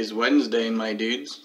Today's Wednesday, my dudes.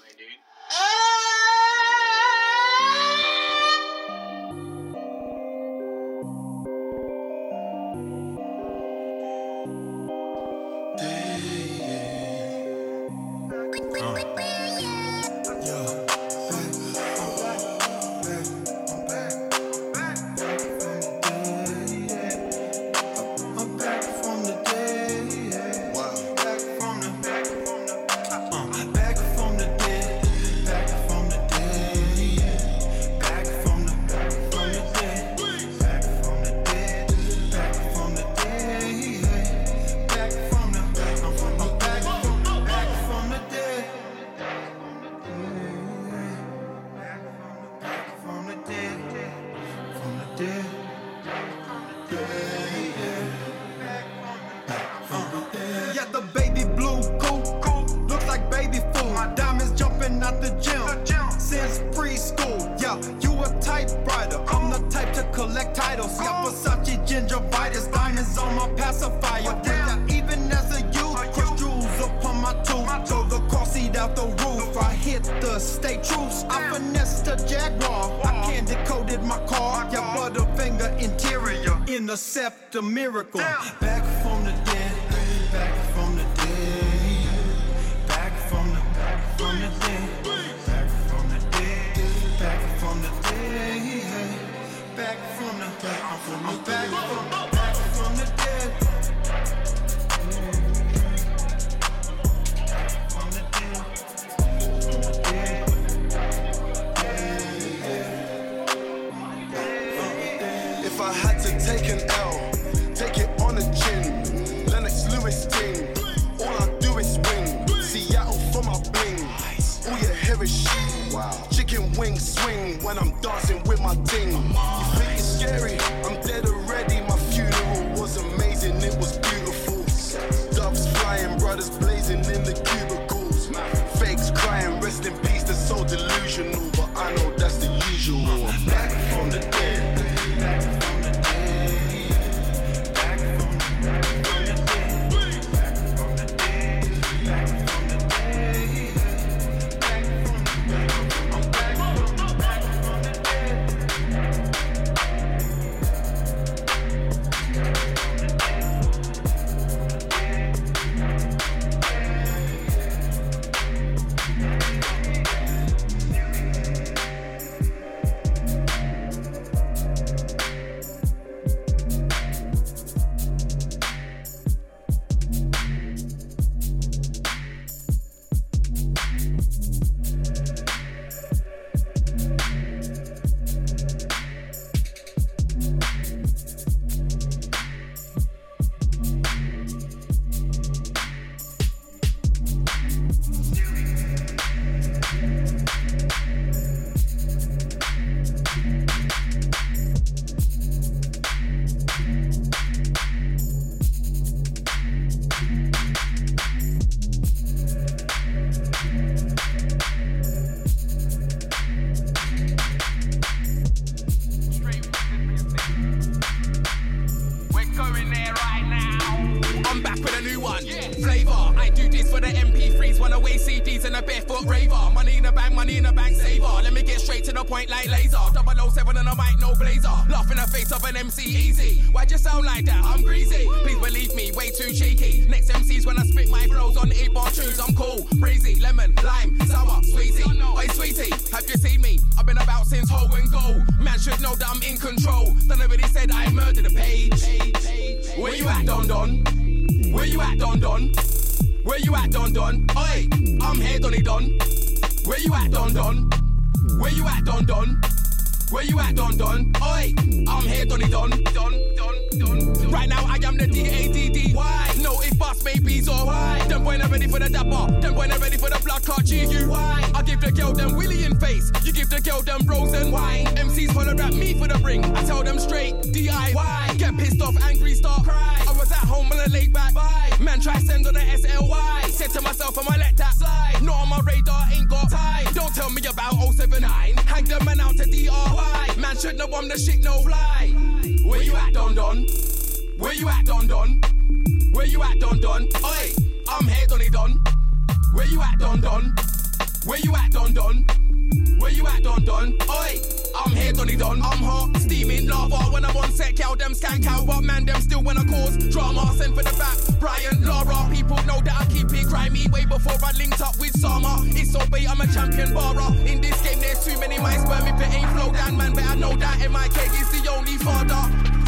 Brian, Laura. People know that I keep it grimy way before I linked up with Sama. It's so bait, I'm a champion barra. In this game, there's too many mice, sperm. If it ain't flow down, man, But I know that MIK is the only father.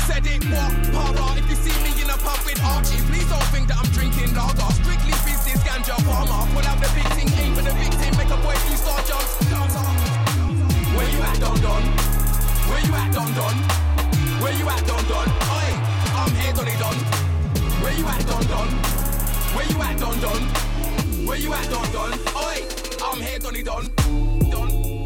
Said it, what? Para. If you see me in a pub with Archie, please don't think that I'm drinking lager. Strictly business, ganja farmer. Pull out the big thing, aim for the victim, make a boy do star jumps. Where you at, Don Don? Where you at, Don Don? Where you at, Don Don? Oi, I'm here, Donny Don. Where you at, Don Don? Where you at, Don Don? Where you at, Don Don? Oi, I'm here, Donny Don. Don,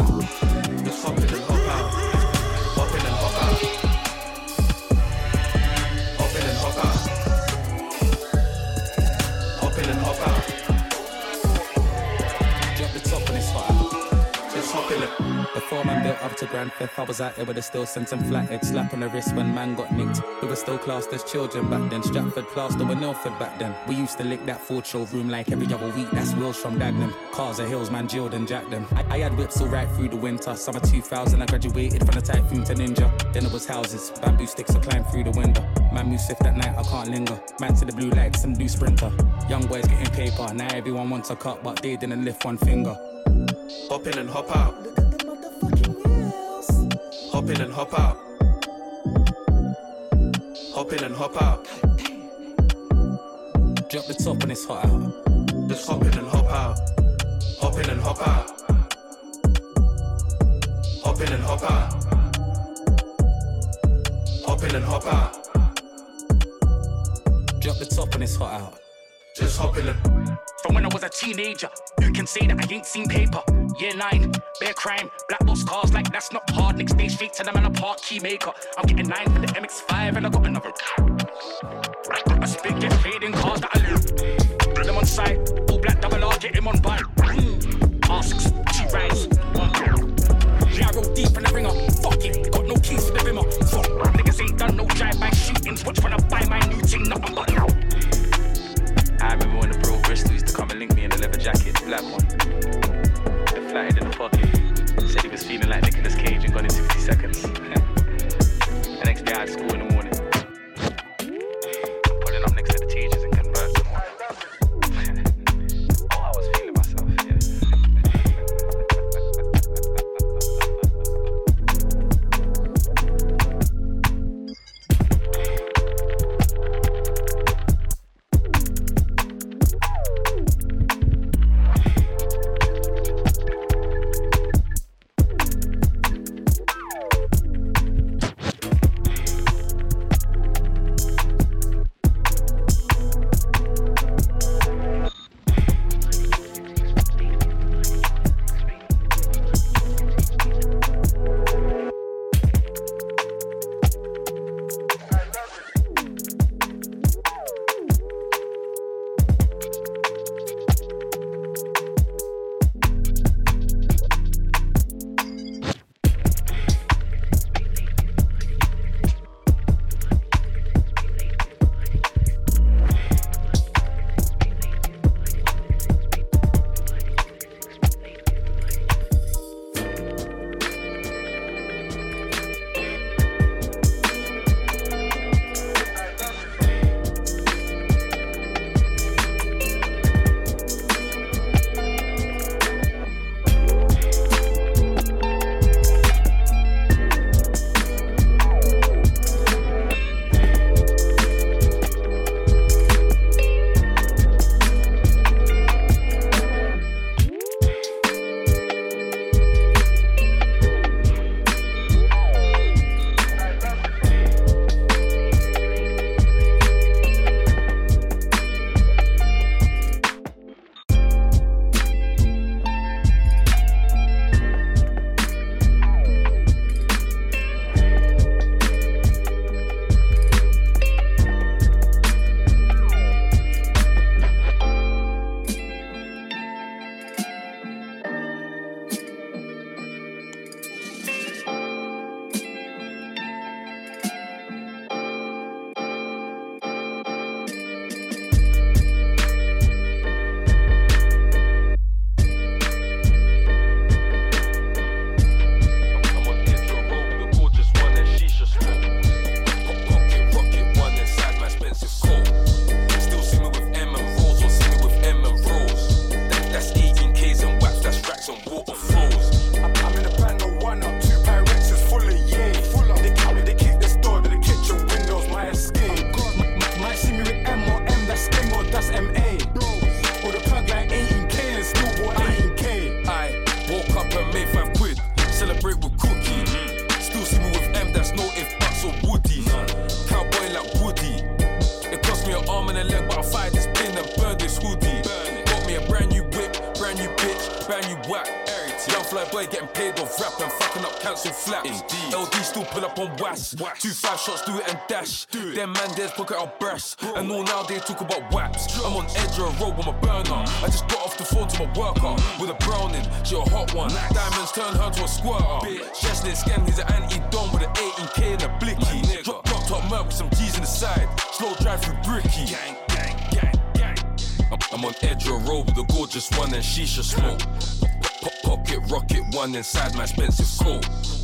Just hop in and hop out. Hop in and hop out. And Before man built up to grand theft, I was out there with a still sent some flathead slap on the wrist when man got nicked. We were still classed as children back then. Stratford plaster with Milford back then. We used to lick that Ford showroom like every other week. That's wheels from Dagenham. Cars are hills, man, Jilled and jacked them. I, I had whips all right through the winter. Summer 2000, I graduated from the typhoon to ninja. Then it was houses, bamboo sticks, I climbed through the window. Man move swift at night, I can't linger. Man to the blue lights, some do sprinter. Young boys getting paper, now everyone wants a cut, but they didn't lift one finger. hop in and hop out. Hop in and hop out. Hop in and hop out. Drop the top and it's hot out. Just hop in and hop out. Hop in and hop out. Hop in and hop out. Hop in and hop out. Drop the top and it's hot out. Just hop in From when I was a teenager, who can say that I ain't seen paper? Year nine, bare crime, black box cars like that's not hard. Next day straight to them and a park key maker. I'm getting nine for the MX5 and I got another. I spit get paid in cars that I. Put them on site, all black double R, get him on bike. Asks, two rides. Yeah, I roll deep in the ringer. Fuck it, got no keys to the rimmer. Fuck, niggas ain't done no drive-by shootings. Watch when I buy my new thing, nothing but I remember when the bro Bristol used to come and link me in the leather jacket, black one. The flatted in the pocket. Said he was feeling like Nicolas Cage and gone in 60 seconds. the next day I had school in the morning. Up on wax. Two five shots, do it and dash. Do it. Them man there's pocket out brass. And all now they talk about waps. I'm on edge of a road with my burner. I just got off the phone to my worker with a browning. She a hot one. Diamonds turn her to a squirter. Cheslin scam, he's an anti-don with an 18k and a blicky. Drop, drop top murk with some G's in the side. Slow drive through bricky. Gang, gang, gang, gang. I'm, on edge of a road with a gorgeous one and shisha smoke. Pop, pocket rocket one inside my expensive coat.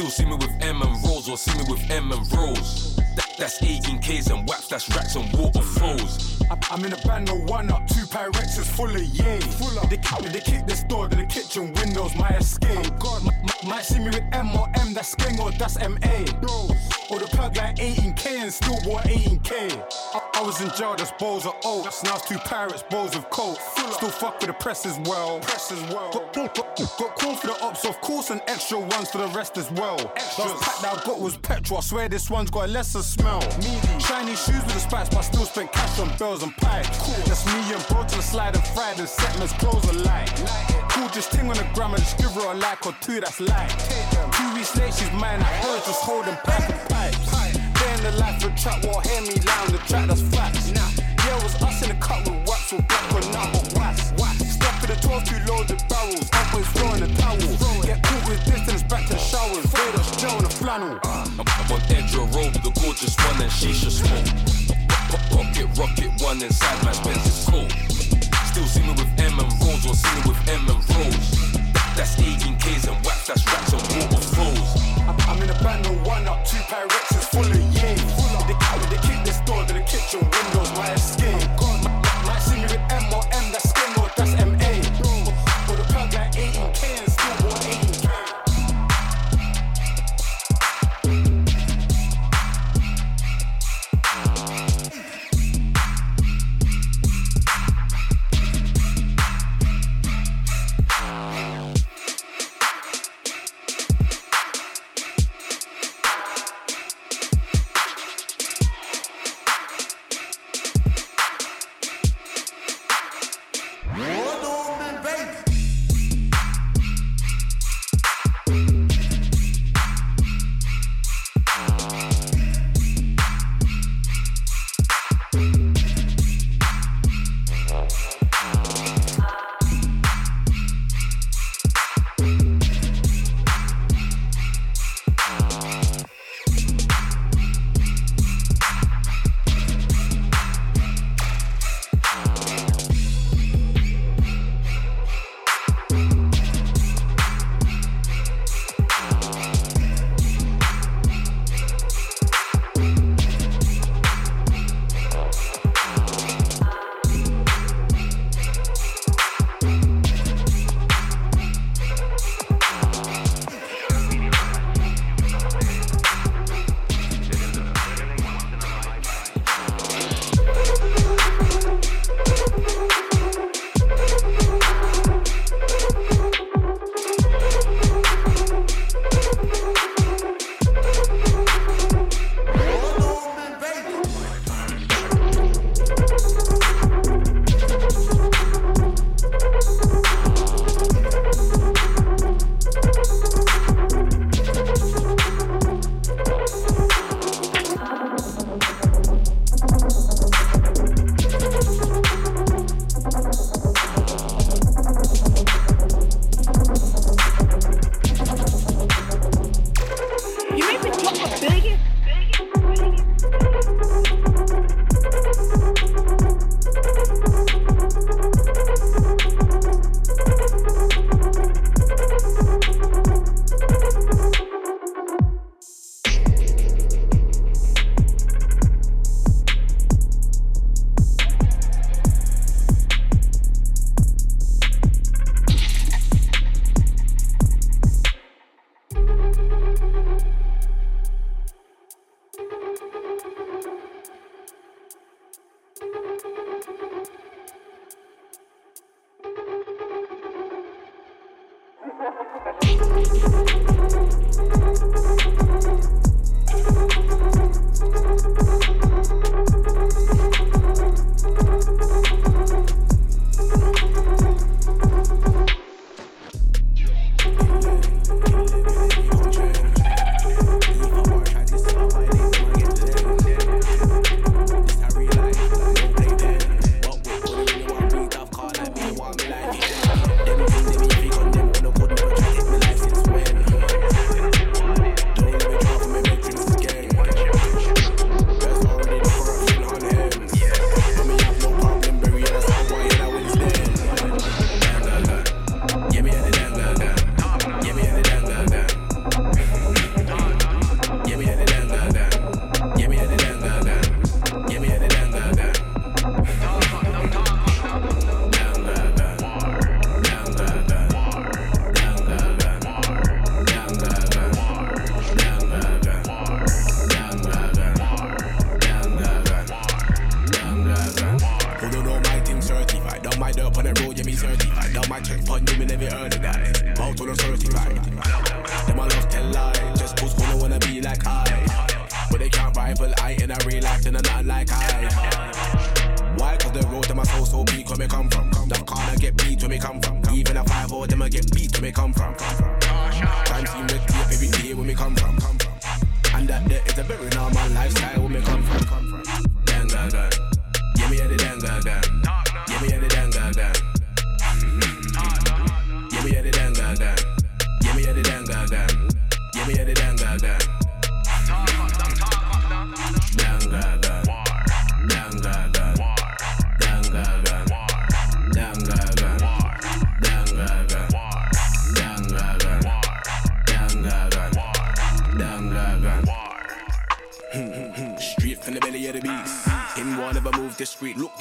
Still see me with M and Rose or see me with M and Rose. That, that's 18Ks and waps, that's racks and waterfalls. I'm in a band, no one up, two Pyrexes full of yay. Full of. They, kick- they kick this door to the kitchen windows, my escape. Oh God, m- m- might see me with M or M, that's Skeng or that's MA. Or the plug like 18K and still bought 18K. I, I was in jail, that's bowls of oats. Now it's two pirates, bowls of coke. Still fuck with the press as well. Press as well. Got, got, got, got for the ops, of course, and extra ones for the rest as well. Last pack that I got was petrol. I swear this one's got a lesser smell. Shiny shoes with the spikes, but I still spent cash on bells and pipes. That's me and bro to the slide and fried and set man's clothes alike. Cool, just ting on the gram and just give her a like or two, that's light. Two weeks late, she's mine. I heard just holding pipe and pipes. Day in the life of trap, won't hear me on the track, that's facts. Yeah, it was us in the cut with wax or black or not, but wax. Step to the 12, two loads of barrels. Always throwing the towel. Get caught with distance back to the showers. Raiders, gel and a flannel. Gorgeous one and shisha smoke. Pop, pocket rocket one inside my expensive coat. Still see me with M and Rose or see me with M and Rose. That's 18Ks and wax, that's racks and waterfalls. I'm in a band, no one up, two Pyrexes full of yay. They, they kick this door to the kitchen windows, my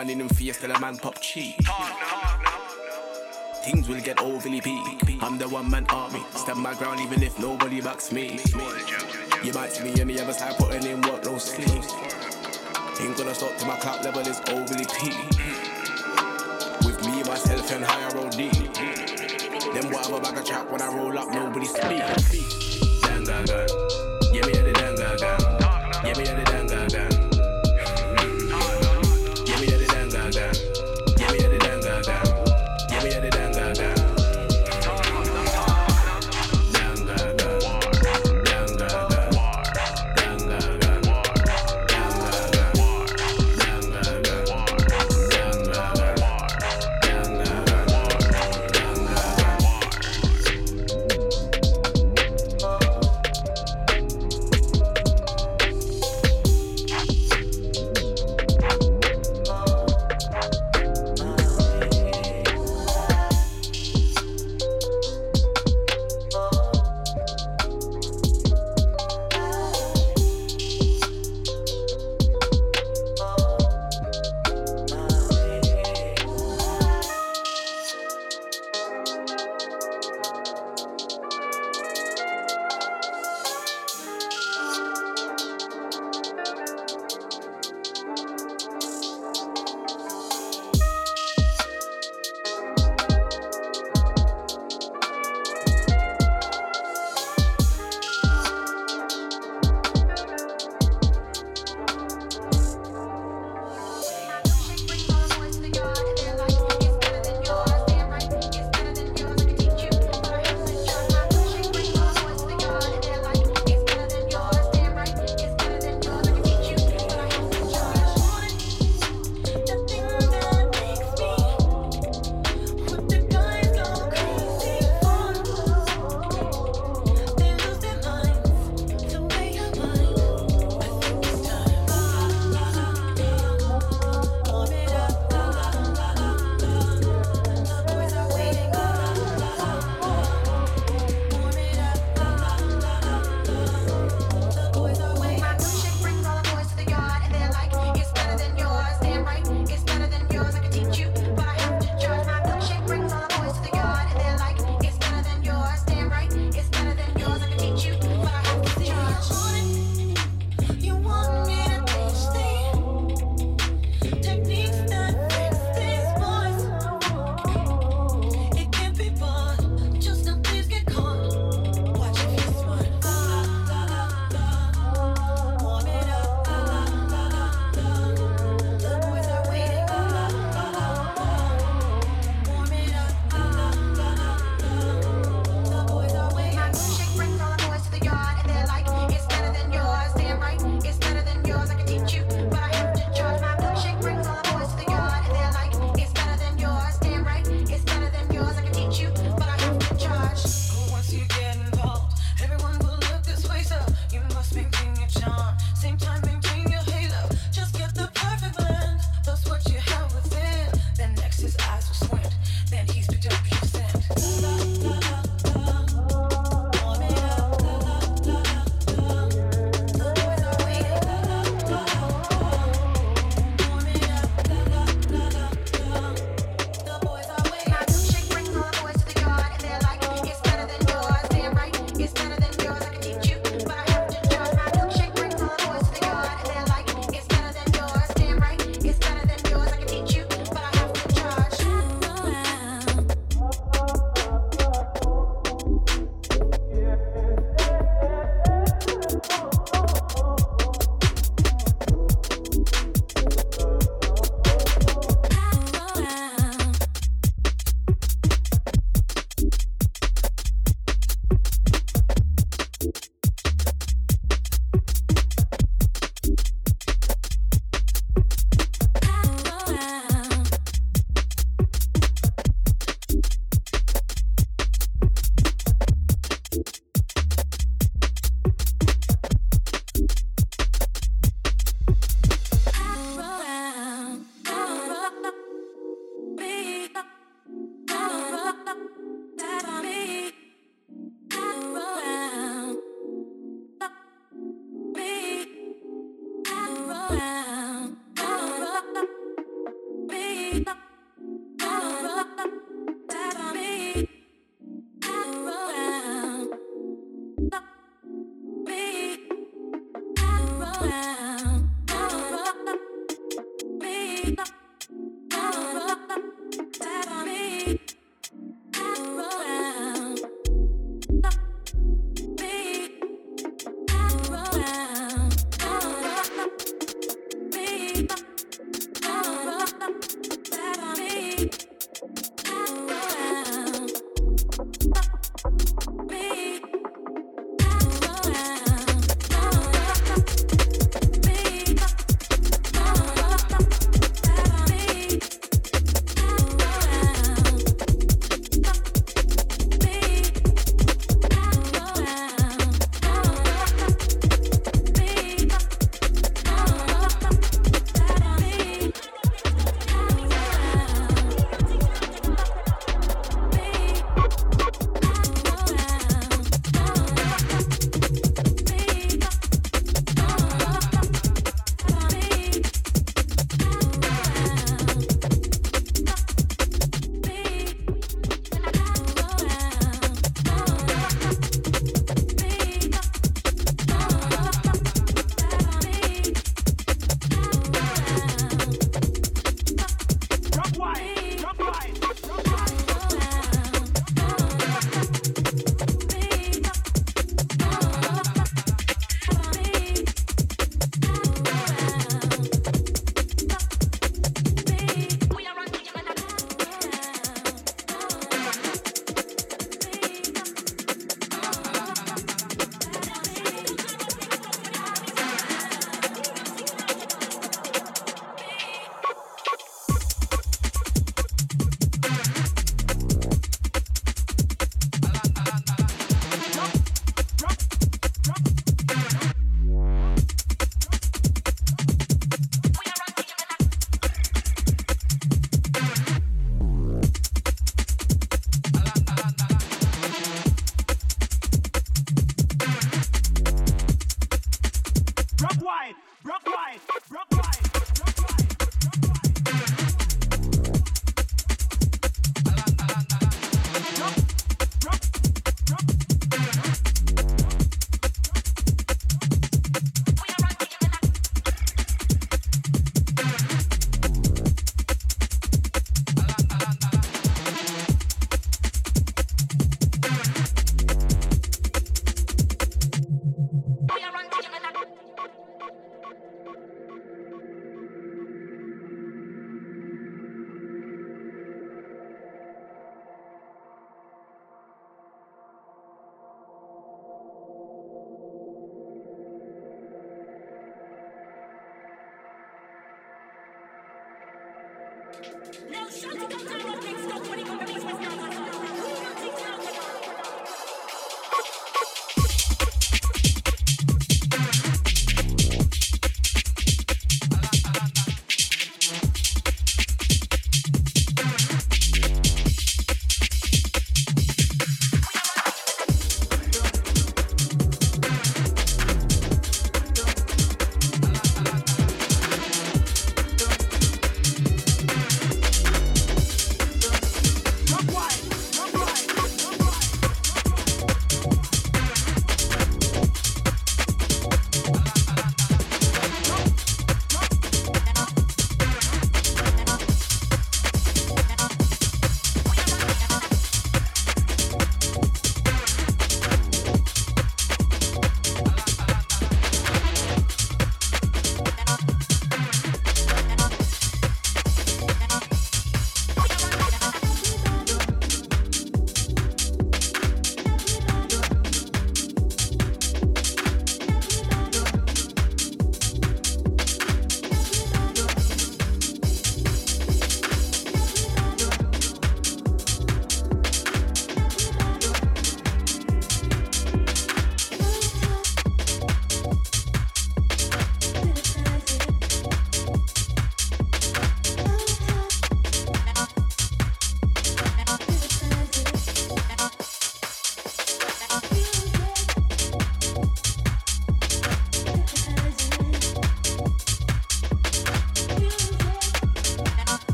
man in them face till a man pop cheek. Things will get overly peak. I'm the one man army. Stand my ground even if nobody backs me. You might see me on the other side putting in work, no sleep. Ain't gonna stop till my clap level is overly peak. With me, myself, and higher OD. Then whatever bag of chat when I roll up, nobody speak. Dang, dang, dang.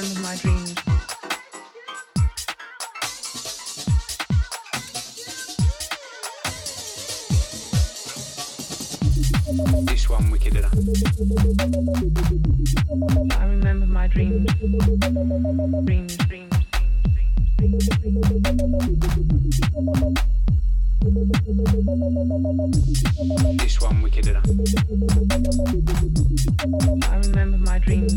remember my dreams. This one wickeder. I remember my dreams. Dreams, dreams, dreams, dreams. This one wickeder. I remember my dreams.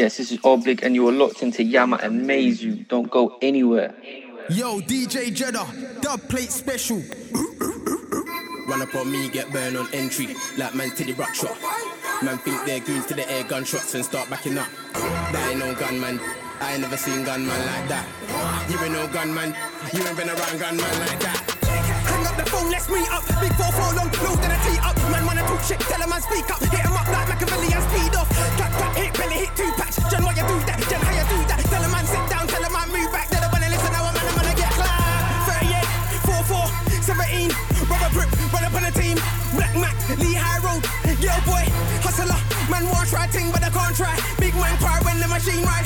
Yes, yes, this is Oblique, and you are locked into Yama and Maze. You don't go anywhere. Yo, DJ Jeddah, dub plate special. Run up on me, get burned on entry, like man to the rock shot. Man think they're goons to the air gunshots and start backing up. That ain't no gunman. I ain't never seen gunman like that. You ain't no gunman. You ain't been around gunman like that. Hang up the phone, let's meet up. Big four, four long, load than a tee up. Man wanna talk shit, tell him man speak up. Hit him up like Machiavelli and speed off. Clap, clap, hit belly, hit two packs. Jen, why you do that? Jen, how you do that? Tell him man sit down, tell him man move back. Don't wanna listen, now I'm man, I'm gonna get clapped. 38, 4, 4, 17. Rubber grip, run up on the team. Black Mac, Lee High Road. Yo boy, hustler. Man want try ting, but I can't try. Big man cry when the machine rides.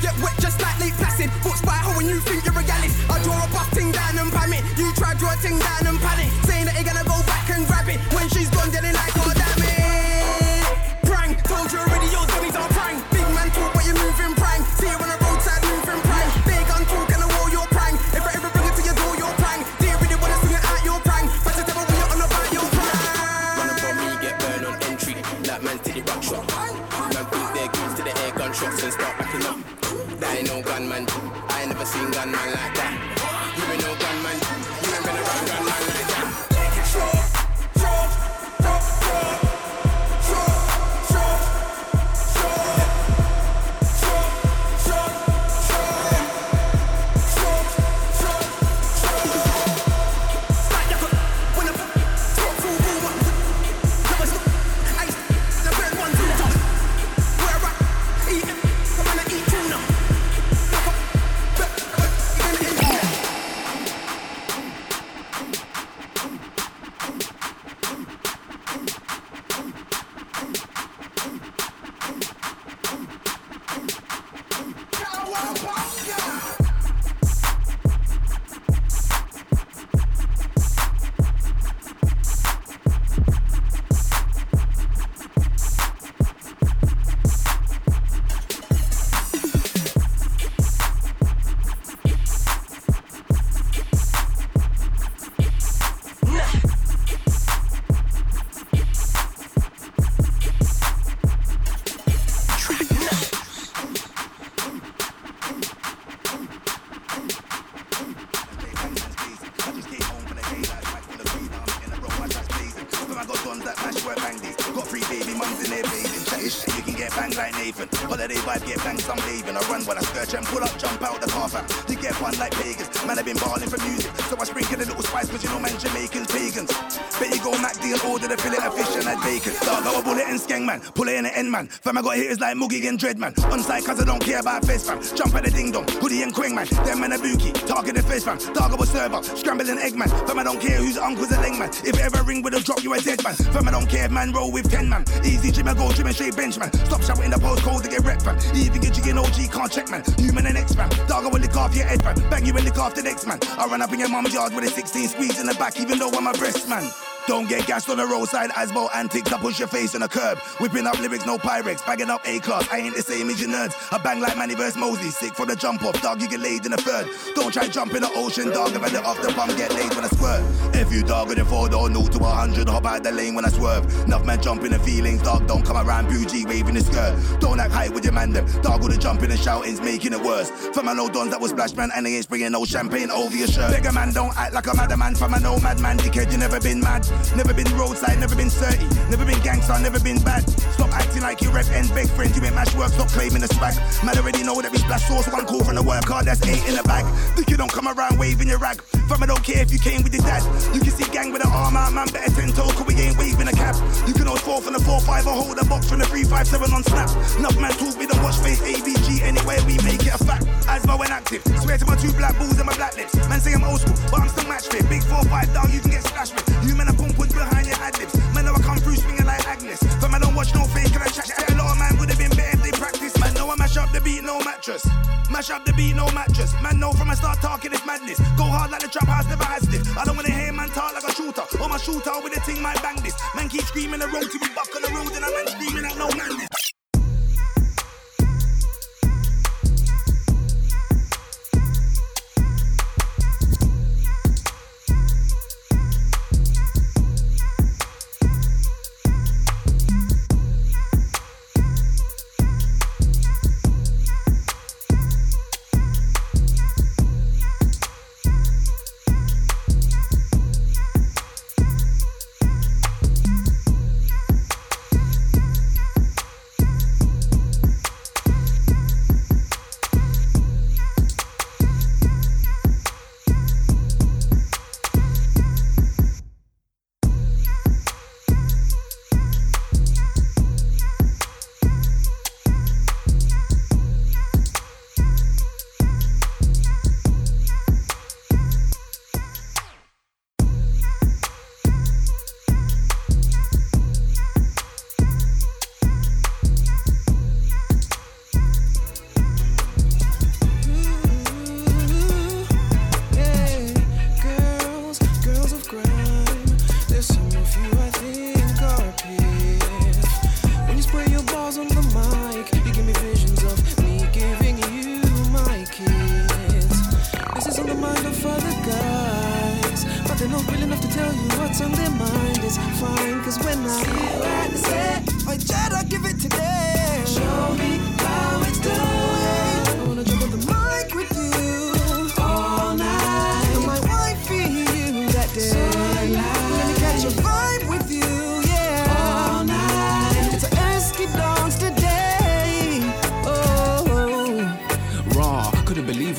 Get wet just like Lake Placid. Books by how when you think you're a galley. I draw a buff ting down and pam it. You try draw a ting down and pan it. Saying that you're gonna go back and grab it. When she's gone, then like, oh damn it. Prang, told you already, your dummies are prang. Big man talk, but you're moving prang. See you on the roadside moving prang. Big gun talk and the wall, your prang. If I ever bring it to your door, your prang. Do you really wanna swing it out your prang? But the devil when you're on the bar, your prang. Run up on me, get burned on entry, That man to the rock shot. Ain't never man. Fam, I got hitters like Moogie and Dread man. On site, cause I don't care about face fam. Jump at the ding dong. Hoodie and Quang man. Them man a bookie. Target the face fam. I was server. Scrambling egg man. Fam, I don't care whose uncle's a leg man. If ever ring with a drop, you a dead man. Fam, I don't care man roll with 10 man. Easy gym and go gym and straight bench man. Stop shouting the postcode to get rep fam. Even get you in OG, can't check man. Human and X fam. I will lick off your head fam. Bang you and lick off the next man. I run up in your mum's yard with a 16 squeeze in the back, even though I'm a breast man. Don't get gassed on the roadside, Asbo antics. I push your face on a curb. Whipping up lyrics, no Pyrex. Bagging up A class. I ain't the same as your nerds. I bang like Manny vs. Mosley. Sick for the jump off, dog. You get laid in the third. Don't try jump in the ocean, dog. If I let off the pump, get laid when I squirt. If you dog with a four door, no to a hundred, hop out the lane when I swerve. Enough man jump in the feelings, dog. Don't come around bougie waving the skirt. Don't act high with your man them. Dog with the jumping and shouting's making it worse. For my no dons that was splash man and they ain't spraying no champagne over your shirt. Bigger man, don't act like a madman. For my no madman, dickhead, you never been mad. Never been roadside, never been 30. Never been gangster, never been bad. Stop acting like you rep and beg friends. You ain't mash work, stop claiming the swag. Man already know that we splash sauce. One call from the work hard, that's eight in the bag. Think you don't come around waving your rag. Fam, I don't care if you came with your dad. You can see gang with an arm out, man. Better 10 toes, cause we ain't waving a cap. You can hold four from the 4-5 or hold a box from the 3-5-7 on snap. Enough man talk, we don't watch face ABG anyway, we make it a fact. Asthma when active. Swear to my two black balls and my black lips. Man say I'm old school, but I'm still match fit. Big 4-5 down, you can get splashed with. You men are pump with behind your ad libs. Man, know I come through swinging like Agnes. Fam, I don't watch no fake, and I chat. A lot of man would have been better if they practice. Man, know I mash up the beat, no mattress. Mash up the beat, no mattress. Man, know from I start talking, it's madness. Go hard like the trap house never has this. I don't wanna hear man talk like a shooter. Or my shooter with a ting might bang this. Man keep screaming the road to be buck on the road, and I'm screaming at no madness.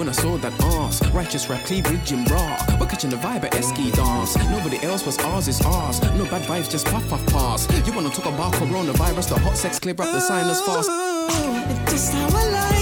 When I saw that ass. Righteous rap cleavage in raw. We're catching the vibe at Esky dance. Nobody else was ours is ours. No bad vibes, just puff puff pass. You wanna talk about coronavirus? The hot sex clear up the sinus fast. Ooh, it's just how I like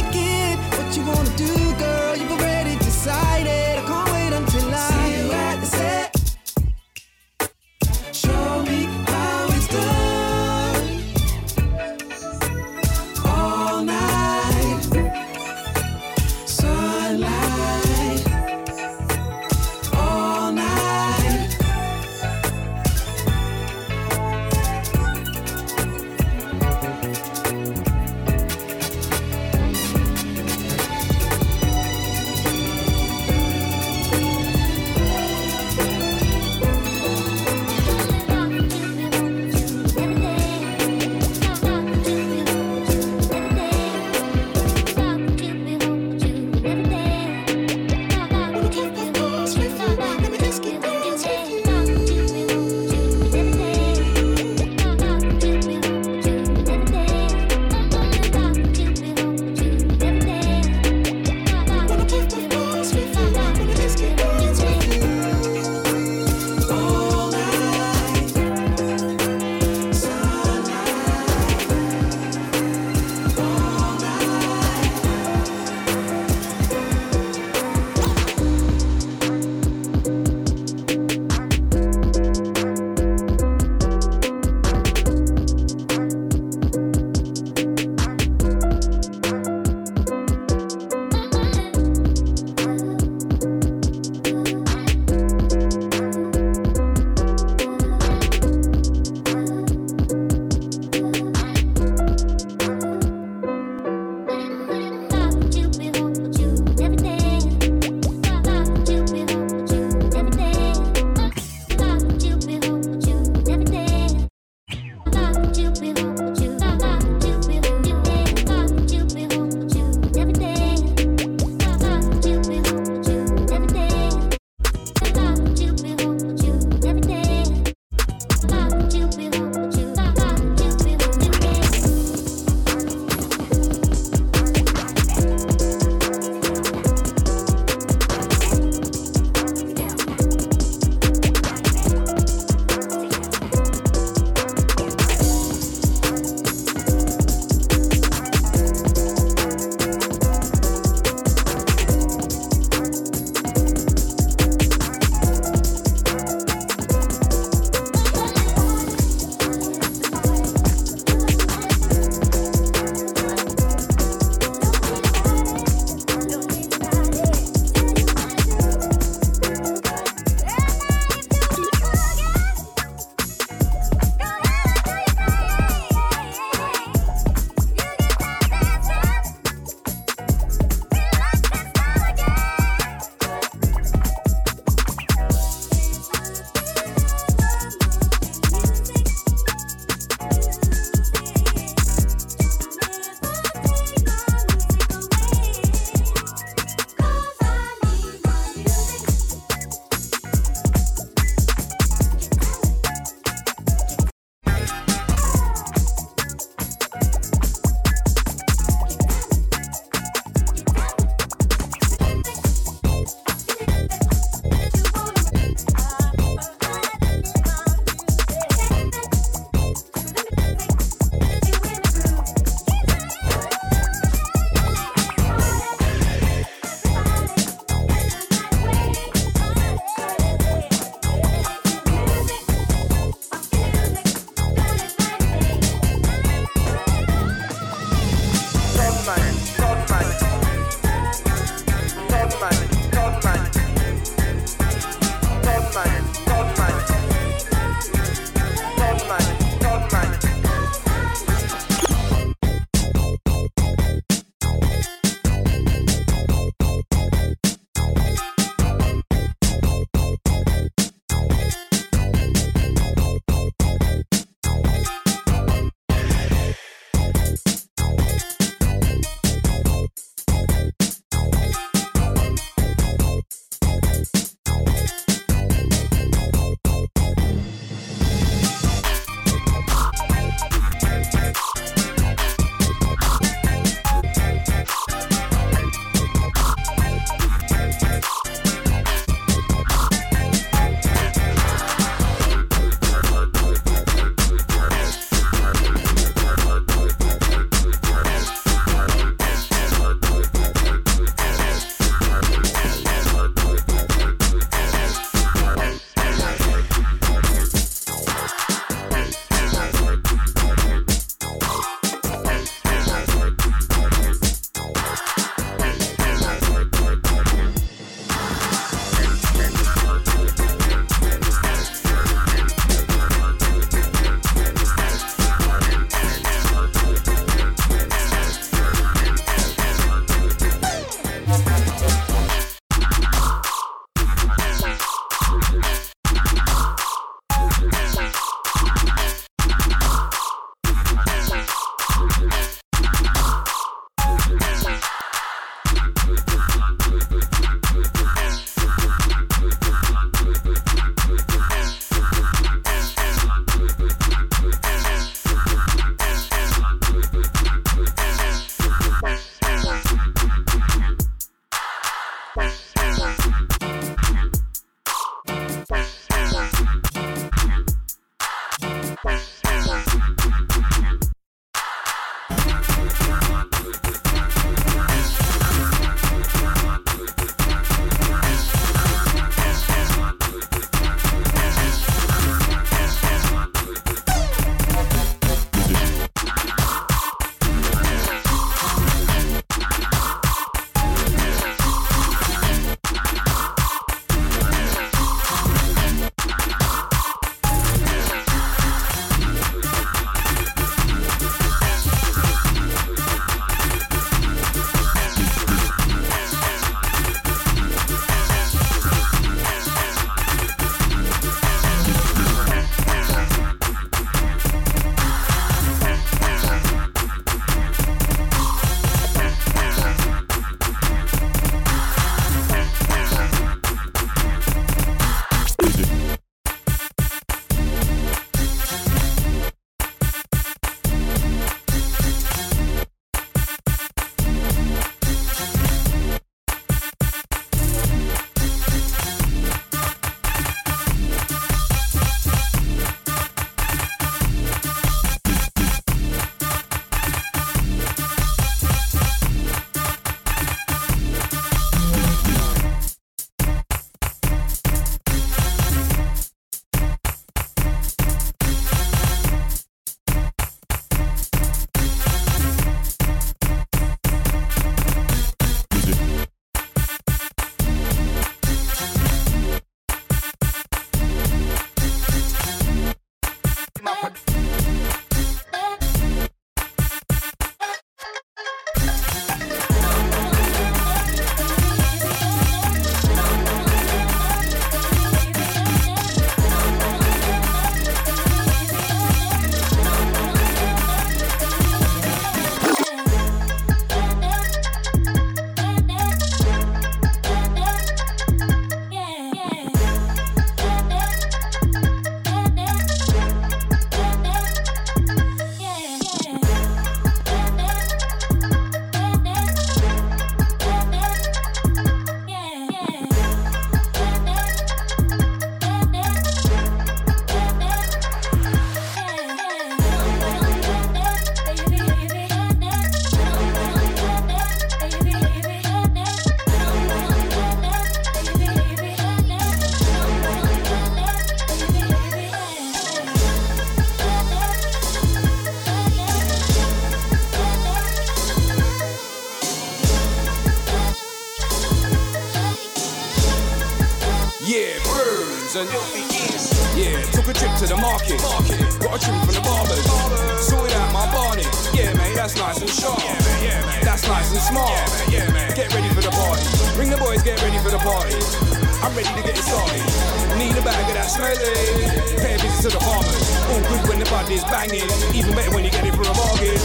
banging. Even better when you get it for a bargain.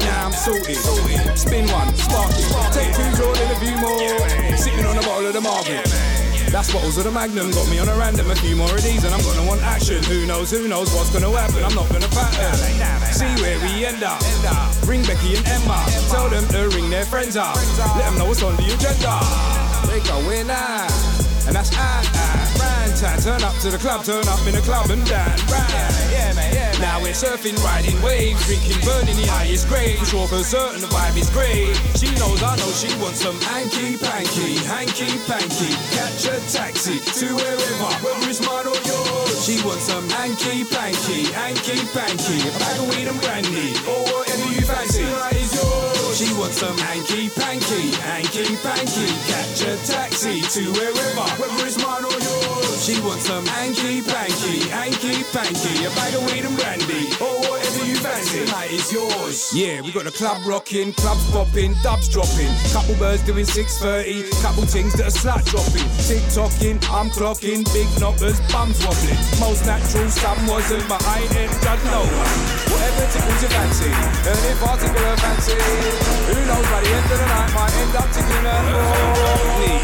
Now I'm sorted. Spin one, spark it. Take two, draw in a few more. Sitting on a bottle of the Margaret. That's bottles of the Magnum, got me on a random, a few more of these, and I'm gonna want action. Who knows, who knows what's gonna happen? I'm not gonna pattern. See where we end up. Ring Becky and Emma, tell them to ring their friends up. Let them know what's on the agenda. They going now, and that's Ann, Rantan. Turn up to the club, turn up in the club and Dan, Ran. Now we're surfing, riding waves, drinking, burning the highest grade. Sure, for certain, the vibe is great. She knows, I know she wants some hanky panky, hanky panky. Catch a taxi to wherever, whether it's mine or yours. She wants some hanky panky, hanky panky. A bag of weed and brandy, or whatever She wants some hanky panky, hanky panky. Catch a taxi to wherever, whether it's mine or yours. She wants some hanky panky, hanky panky. A bag of weed and brandy, or whatever you fancy. Night is yours. Yeah, we got the club rocking, clubs popping, dubs dropping. Couple birds doing 630, couple things that are slut dropping. Tick tocking, I'm clocking, big knockers, bums wobbling. Most natural, some wasn't, but I ain't judge no one. Whatever tickles your fancy, and if I tickle her fancy, who knows by the end of the night might end up tickling her oh, knee.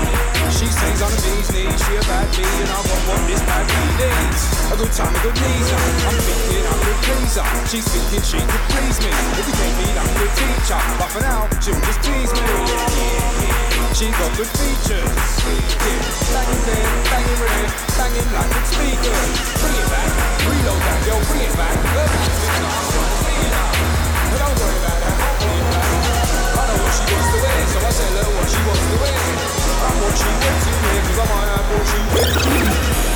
She sings on a bee's knees, she a bad bee, and I got what this bad bee needs. A good time, a good kneeser. I'm thinking I could please her. She's thinking she could please me. If you take me, I'm good teacher. But for now, she'll just tease me. She's got good features. Yeah. Banging there, banging red, banging like good speakers. Bring it back, reload that girl, bring it back. See. But don't worry about that, she wants to wear, so I tell her what she wants to wear. I'm what she wants to wear, cause I might have what she wants.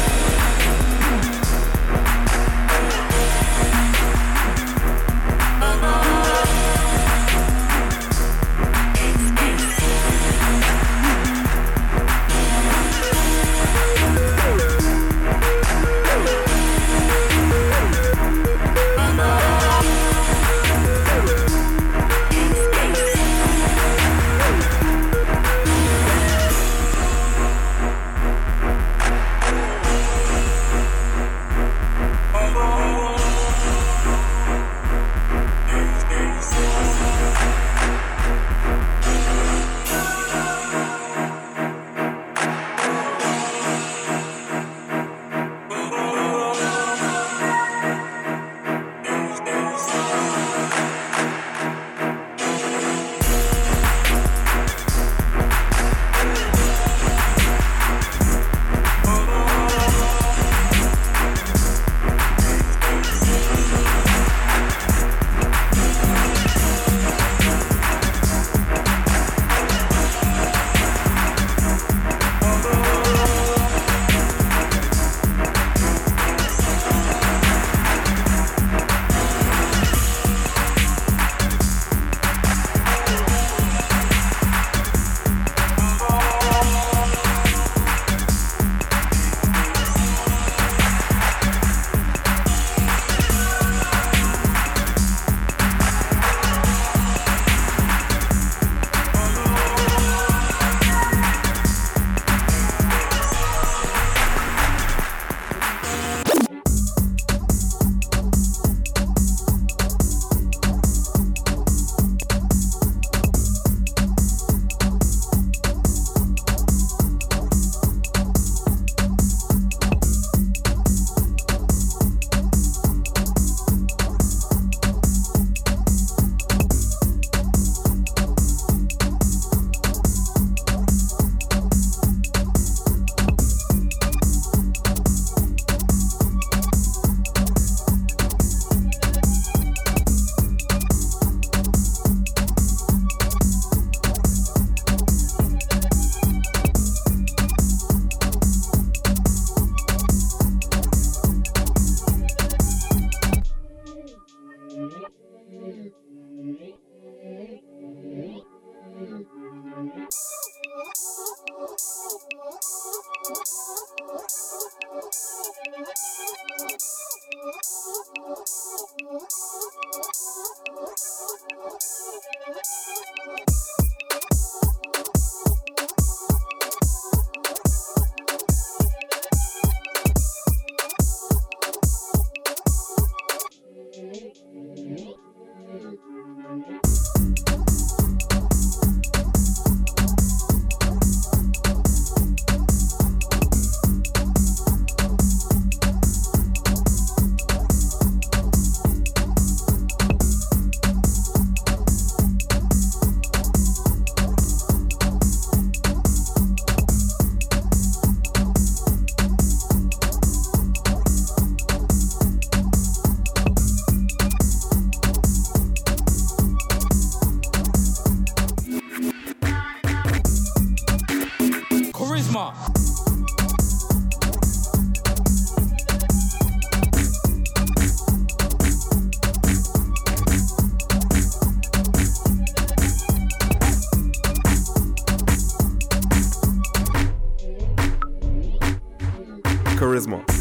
charisma.